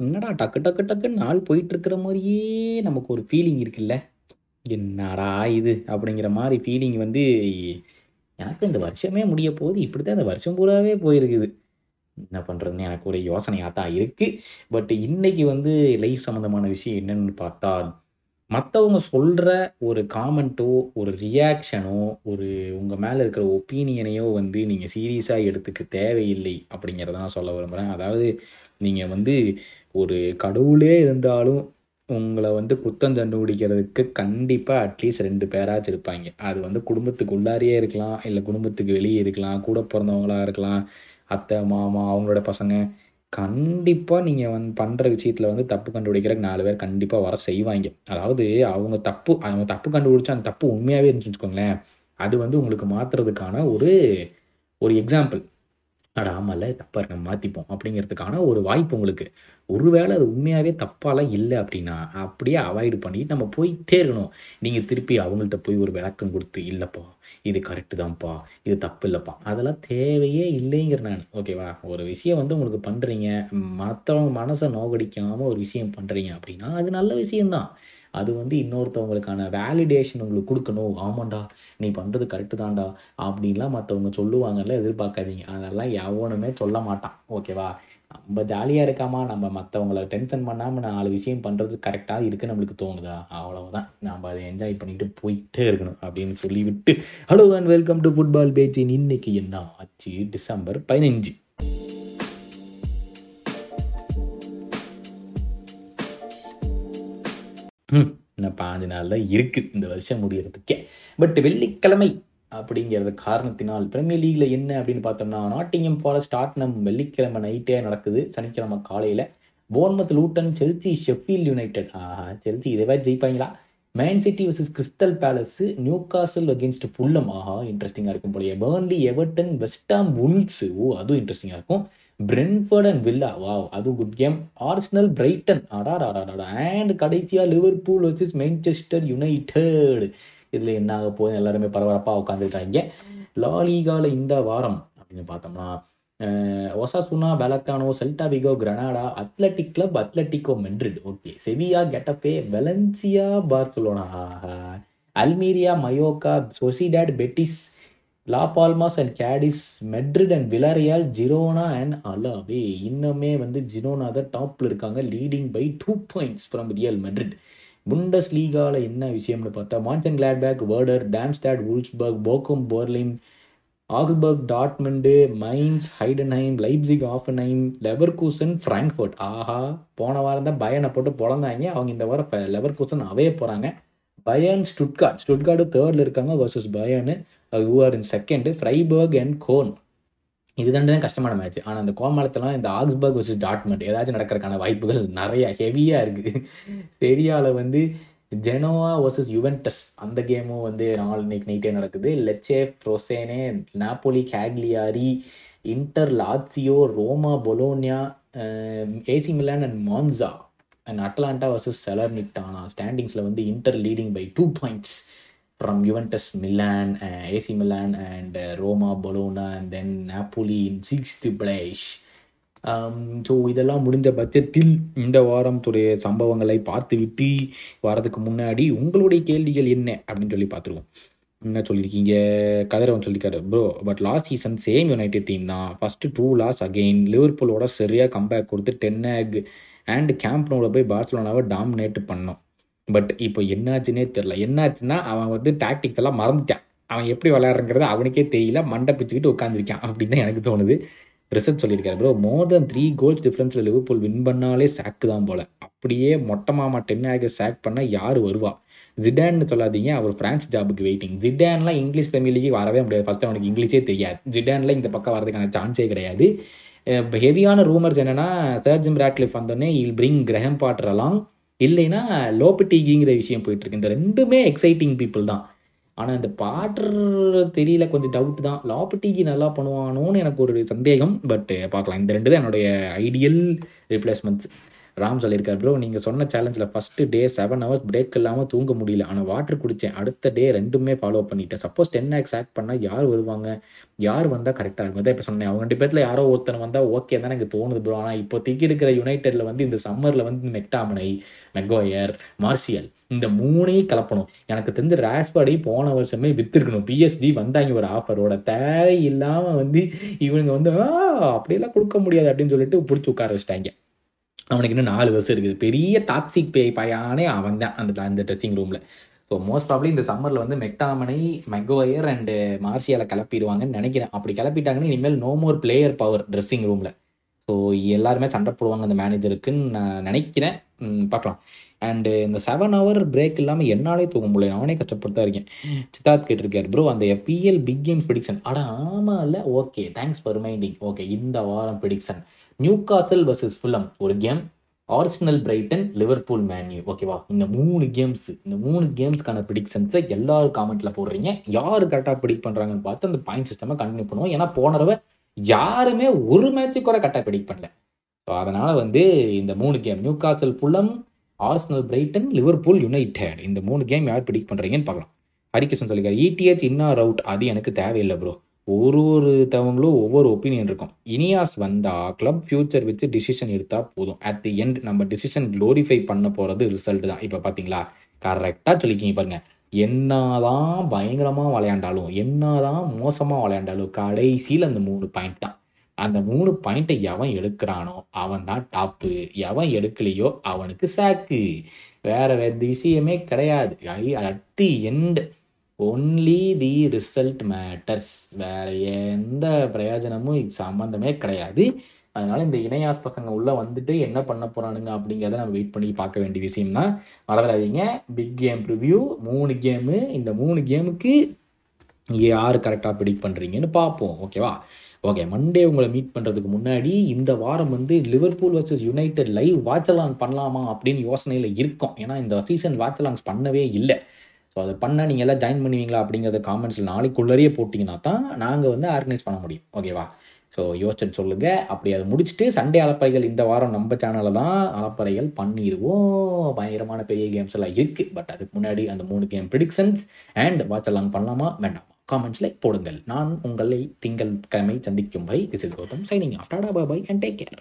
என்னடா டக்கு டக்கு டக்குன்னு நாள் போயிட்டு இருக்கிற மாதிரியே நமக்கு ஒரு ஃபீலிங் இருக்குல்ல? என்னடா இது? அப்படிங்கிற மாதிரி ஃபீலிங் வந்து எனக்கு இந்த வருஷமே முடிய போகுது. இப்படி தான் இந்த வருஷம் பூராவே போயிருக்குது. என்ன பண்ணுறதுன்னு எனக்கு ஒரு யோசனையாக தான் இருக்குது பட் இன்னைக்கு வந்து லைஃப் சம்மந்தமான விஷயம் என்னன்னு பார்த்தால் மற்றவங்க சொல்கிற ஒரு காமெண்ட்டோ ஒரு ரியாக்ஷனோ ஒரு உங்கள் மேலே இருக்கிற ஒப்பீனியனையோ வந்து நீங்கள் சீரியஸாக எடுத்துக்க தேவையில்லை அப்படிங்கிறத நான் சொல்ல விரும்புகிறேன் அதாவது நீங்கள் வந்து ஒரு கடவுளே இருந்தாலும் உங்களை வந்து குத்தம் கண்டுபிடிக்கிறதுக்கு கண்டிப்பாக அட்லீஸ்ட் ரெண்டு பேராச்சும் இருப்பாங்க. அது வந்து குடும்பத்துக்கு உள்ளாரியே இருக்கலாம் இல்லை குடும்பத்துக்கு வெளியே இருக்கலாம் கூட பிறந்தவங்களா இருக்கலாம் அத்தை மாமா அவங்களோட பசங்க. கண்டிப்பாக நீங்கள் வந்து பண்ணுற விஷயத்தில் வந்து தப்பு கண்டுபிடிக்கிறதுக்கு நாலு பேர் கண்டிப்பாக வர செய்வாங்க. அதாவது அவங்க தப்பு அவங்க தப்பு கண்டுபிடிச்சா அந்த தப்பு உண்மையாகவே இருந்துச்சு வச்சுக்கோங்களேன். அது வந்து உங்களுக்கு மாற்றுறதுக்கான ஒரு ஒரு எக்ஸாம்பிள் அட ஆமாம்ல தப்பாக நம்ம மாற்றிப்போம் அப்படிங்கிறதுக்கான ஒரு வாய்ப்பு உங்களுக்கு. ஒருவேளை அது உண்மையாகவே தப்பாலாம் இல்லை அப்படின்னா அப்படியே அவாய்டு பண்ணி நம்ம போயிட்டே இருக்கணும் நீங்கள் திருப்பி அவங்கள்ட்ட போய் ஒரு விளக்கம் கொடுத்து இல்லைப்பா இது கரெக்டு தான்ப்பா இது தப்பு இல்லைப்பா அதெல்லாம் தேவையே இல்லைங்கிற நான். ஓகேவா ஒரு விஷயம் வந்து உங்களுக்கு பண்ணுறீங்க மற்றவங்க மனசை நோகடிக்காமல் ஒரு விஷயம் பண்ணுறீங்க அப்படின்னா அது நல்ல விஷயம்தான். அது வந்து இன்னொருத்தவங்களுக்கான வேலிடேஷன் உங்களுக்கு கொடுக்கணும். ஆமாண்டா நீ பண்ணுறது கரெக்டு தான்டா அப்படின்லாம் மற்றவங்க சொல்லுவாங்கல்ல எதிர்பார்க்காதீங்க. அதெல்லாம் எவனுமே சொல்ல மாட்டான். ஓகேவா நம்ம ஜாலியாக இருக்காமா? நம்ம மற்றவங்கள டென்ஷன் பண்ணாமல் நாலு விஷயம் பண்ணுறது கரெக்டாக இருக்குது நம்மளுக்கு தோணுதா? அவ்வளவுதான். நம்ம அதை என்ஜாய் பண்ணிட்டு போயிட்டே இருக்கணும் அப்படின்னு சொல்லிவிட்டு hello and welcome to football பேச்சின் இன்னைக்கு என்ன ஆச்சு டிசம்பர் பதினஞ்சு. இன்னும் பாஞ்சு நாளில் தான் இருக்குது இந்த வருஷம் முடியறதுக்கே. பட் வெள்ளிக்கிழமை அப்படிங்கிறது காரணத்தினால் பிரீமியர் லீக்ல என்ன அப்படின்னு பார்த்தோம்னா நாட்டிங்கம் ஃபாரஸ்ட் டாட்னம் வெள்ளிக்கிழமை நைட்டே நடக்குது. சனிக்கிழமை காலையில். Bournemouth Luton Chelsea Sheffield United ஆஹா செல்சி இதவே ஜெயிப்பாங்களா? Man City versus Crystal Palace Newcastle against Fulham ஆஹா இன்ட்ரெஸ்டிங்காக இருக்கும் போலயே. Burnley Everton West Ham Wolves ஓ அதுவும் இன்ட்ரெஸ்டிங்காக இருக்கும். பிரென்ஃபர்ட் அண்ட் வில்லா வாவ் அது குட் கேம் ஆர்ஸ்னல் பிரைட்டன் அடாடாடாடா அண்ட் கடைசியாக லிவர்பூல் வர்சஸ் மேன்செஸ்டர் யுனைடெட் இதில் என்ன ஆக போகுது எல்லாருமே பரபரப்பாக உட்காந்துருக்காங்க லாலிகாவில் இந்த வாரம் அப்படின்னு பார்த்தோம்னா Osasuna Vallecano Celta Vigo Granada Athletic Club Atletico Madrid okay Sevilla Getafe Valencia Barcelona Almeria Mallorca Sociedad Betis Las Palmas and Cadiz Madrid and Villarreal Girona and Alaves. இன்னுமே வந்து ஜிரோனா தான் டாப்பில் இருக்காங்க leading by two points from Real Madrid. Bundes லீகாவில் என்ன விஷயம்னு பார்த்தா Monchengladbach Werder Darmstadt Wolfsburg Bochum Berlin Augsburg Dortmund Mainz Heidenheim Leipzig Hoffenheim Leverkusen Frankfurt. ஆஹா போன வாரம் தான் பயனை போட்டு பிறந்தாங்க அவங்க இந்த வாரம் லெவர்கூசன் அவே போகிறாங்க பயன் ஸ்டுட்கார்ட் ஸ்டுட்கார்டு தேர்டில் இருக்காங்க versus Bayern who are in second Freiburg and Koln இது தான் கஷ்டமான மேட்ச் ஆனால் அந்த கோமாளத்தெல்லாம் இந்த ஆக்ஸ்பர்க் வர்சஸ் டாட்மெண்ட் ஏதாச்சும் நடக்கிறதுக்கான வாய்ப்புகள் நிறையா ஹெவியாக இருக்குது செரியாவில் வந்து ஜெனோவா வர்சஸ் யுவென்டஸ் அந்த கேமும் வந்து நாள் இன்னைக்கு நைட்டே நடக்குது. Lecce Frosinone Napoli Cagliari Inter Lazio Roma Bologna AC Milan and Monza and Atalanta versus Salernitana ஸ்டாண்டிங்ஸில் வந்து Inter leading by two points from Juventus Milan AC Milan and Roma Bologna and then Napoli in sixth place so இதெல்லாம் முடிஞ்ச பட்சத்தில் இந்த வாரத்துடைய சம்பவங்களை பார்த்துவிட்டு வரதுக்கு முன்னாடி உங்களுடைய கேள்விகள் என்ன? அப்படின்னு சொல்லி பார்த்துருவோம். என்ன சொல்லியிருக்கீங்க கதிரவன் சொல்லியிருக்காரு bro but last season same United team தான். ஃபஸ்ட்டு டூ லாஸ் அகெயின் லிவர்பூலோட சரியாக கம்பேக் கொடுத்து டென் ஆக் அண்ட் கேம்ப்னோட போய் பார்சலோனாவை டாமினேட் பண்ணோம். பட் இப்போ என்னாச்சுன்னே தெரில என்னாச்சுன்னா அவன் வந்து டாக்டிக்ஸ் எல்லாம் மறந்துட்டான். அவன் எப்படி விளையாடுறங்கிறது அவனுக்கே தெரியல. மண்டை பிச்சுக்கிட்டு உட்காந்துருக்கான் அப்படின்னு தான் எனக்கு தோணுது. ரிசர்ச் சொல்லியிருக்காரு bro more than three goals டிஃப்ரென்ஸில் Liverpool win பண்ணாலே சாக்கு தான் போல. அப்படியே மொட்டை மாமா டென் ஆக சாக் பண்ணால் யார் வருவா? ஜிடான்னு சொல்லாதீங்க அவர் ஃப்ரான்ஸ் ஜாபுக்கு வெயிட்டிங் ஜிடான்லாம் இங்கிலீஷ் பிரீமியர் லீக் வரவே முடியாது. ஃபஸ்ட்டு அவனுக்கு இங்கிலீஷே தெரியாது. ஜிடான்ல இந்த பக்கம் வரதுக்கான சான்ஸே கிடையாது. ஹெவியான ரூமர்ஸ் என்னன்னா சர்ஜிம் ராட்லிஃப் வந்தோடனே இல் பிரிங் கிரகம் பாட்டர் இல்லைன்னா லோபிட்டிகிங்கிற விஷயம் போயிட்டு இருக்கு இந்த ரெண்டுமே எக்ஸைட்டிங் பீப்புள் தான். ஆனால் இந்த பாட்டர் தெரியல கொஞ்சம் டவுட் தான். லாபட்டிக்கு நல்லா பண்ணுவானோன்னு எனக்கு ஒரு சந்தேகம். பட் பார்க்கலாம். இந்த ரெண்டு தான் என்னுடைய ஐடியல் ரிப்ளேஸ்மெண்ட்ஸ் ராம் சொல்லியிருக்காரு ப்ரோ நீங்கள் சொன்ன சேலஞ்சில் first day seven hours break இல்லாமல் தூங்க முடியல. ஆனால் வாட்டர் குடித்தேன் அடுத்த டே ரெண்டுமே ஃபாலோ பண்ணிட்டேன். சப்போஸ் டென் ஆக்ஸ் ஆக்ட் பண்ணால் யார் வருவாங்க? யார் வந்தால் கரெக்டாக இருக்கும் அதான் இப்போ சொன்னேன். அவங்க ரெண்டு பேர்த்தில் யாரோ ஒருத்தன் வந்தால் ஓகே தான் எனக்கு தோணுது ப்ரோ ஆனால் இப்போ திக்கி இருக்கிற யுனைடெடில் வந்து இந்த சம்மரில் வந்து மெக்டாமனை மெக்கோயர் மார்சியல் இந்த மூணையும் கலப்பணும். எனக்கு தெரிஞ்ச ரேஷ்படி போன வருஷமே வித்துருக்கணும். பிஎஸ்ஜி வந்தாங்க ஒரு ஆஃபரோட தேவையில்லாமல் வந்து இவங்க வந்து அப்படியெல்லாம் கொடுக்க முடியாது அப்படின்னு சொல்லிட்டு பிடிச்சி உட்கார வச்சிட்டாங்க. அவனுக்கு இன்னும் நாலு வருஷம் இருக்குது. பெரிய டாக்ஸிக் பே பையானே அவன் தான் அந்த அந்த ட்ரெஸ்ஸிங் ரூமில் ஸோ மோஸ்ட் ப்ராப்ளி இந்த சம்மரில் வந்து மெக்டாமனை மெகோயர் அண்டு மார்சியால கிளப்பிடுவாங்கன்னு நினைக்கிறேன். அப்படி கிளப்பிட்டாங்கன்னா இனிமேல் no more player power dressing ரூமில் ஸோ எல்லாருமே சண்டை போடுவாங்க அந்த மேனேஜருக்குன்னு நான் நினைக்கிறேன். பார்க்கலாம். அண்டு இந்த செவன் ஹவர் பிரேக் இல்லாமல் என்னாலே தூங்க முடியல. நானே கஷ்டப்பட்டு தான் இருக்கேன். சித்தார்த் கேட்டிருக்காரு ப்ரோ அந்த பிஎல் பிக் கேம் ப்ரிடிக்ஷன் அட ஆமாம் இல்லை okay thanks for minding okay இந்த வாரம் prediction Newcastle versus Fulham ஒரு game Arsenal Brighton Liverpool Man U ஓகேவா இந்த மூணு கேம்ஸ் இந்த மூணு கேம்ஸ்க்கான ப்ரிடிக்ஷன்ஸை எல்லாரும் காமெண்ட்ல போடுறீங்க. யார் கரெக்டாக ப்ரிடிக் பண்ணுறாங்கன்னு பார்த்து அந்த பாயிண்ட் சிஸ்டமை கண்டினியூ பண்ணுவோம். ஏன்னா போன தடவை யாருமே ஒரு மேட்ச்சு கூட கரெக்டாக ப்ரிடிக் பண்ணல. ஸோ அதனால் வந்து இந்த மூணு game Newcastle Fulham Arsenal Brighton Liverpool United இந்த மூணு கேம் யார் ப்ரிடிக் பண்ணுறீங்கன்னு பார்க்கலாம். ஹரிகிருஷ்ணன் சொல்லியிருக்காரு இடிஹெச் இன்னார் அவுட் அது எனக்கு தேவையில்லை ப்ரோ ஒரு ஒரு தவங்களும் ஒவ்வொரு ஒப்பீனியன் இருக்கும். இனியாஸ் வந்தால் கிளப் ஃபியூச்சர் வச்சு டிசிஷன் எடுத்தால் போதும். அட் தி எண்ட் நம்ம டிசிஷன் க்ளோரிஃபை பண்ண போகிறது ரிசல்ட் தான். இப்போ பார்த்தீங்களா கரெக்டாக சொல்லிக்கிங்க பாருங்கள் என்னதான் பயங்கரமாக விளையாண்டாலும் என்னதான் மோசமாக விளையாண்டாலும் கடைசியில் அந்த மூணு பாயிண்ட் தான். அந்த மூணு பாயிண்ட்டை எவன் எடுக்கிறானோ அவன் தான் டாப்பு எவன் எடுக்கலையோ அவனுக்கு சாக்கு வேற வேறு விஷயமே கிடையாது. At the end only the result matters வேற எந்த பிரயோஜனமும் இது சம்மந்தமே கிடையாது. அதனால இந்த இணையாஸ் பசங்க உள்ள வந்துட்டு என்ன பண்ண போறானுங்க அப்படிங்கிறத நம்ம வெயிட் பண்ணி பார்க்க வேண்டிய விஷயம் தான் மறந்துடாதீங்க. பிக் கேம் ரிவ்யூ மூணு கேமு இந்த மூணு கேமுக்கு யார் கரெக்டாக ப்ரிடிக் பண்ணுறீங்கன்னு பார்ப்போம். ஓகேவா ஓகே மண்டே உங்களை மீட் பண்ணுறதுக்கு முன்னாடி இந்த வாரம் வந்து Liverpool versus United live watch along பண்ணலாமா அப்படின்னு யோசனையில் இருக்கோம். ஏன்னா இந்த சீசன் வாட்சலாங்ஸ் பண்ணவே இல்லை. ஸோ அதை பண்ணால் நீங்கள் எல்லாம் ஜாயின் பண்ணுவீங்களா அப்படிங்கிறத காமெண்ட்ஸில் நாளைக்குள்ளேயே போட்டிங்கன்னா தான் நாங்கள் வந்து ஆர்கனைஸ் பண்ண முடியும். ஓகேவா ஸோ யோசிச்சுட்டு சொல்லுங்கள் அப்படி அதை முடிச்சுட்டு சண்டே அலப்பறைகள் இந்த வாரம் நம்ம சேனலில் தான் அலப்பறைகள் பண்ணிடுவோம் பயங்கரமான பெரிய கேம்ஸ் எல்லாம் இருக்குது பட் அதுக்கு முன்னாடி அந்த மூணு கேம் ப்ரிடிக்ஷன்ஸ் அண்ட் வாட்ச் எல்லாம் பண்ணலாமா? வேண்டாமா? காமெண்ட்ஸில் போடுங்கள். நான் உங்களை திங்கள் கிழமை சந்திக்கும் வரை this Gautham signing off bye and take care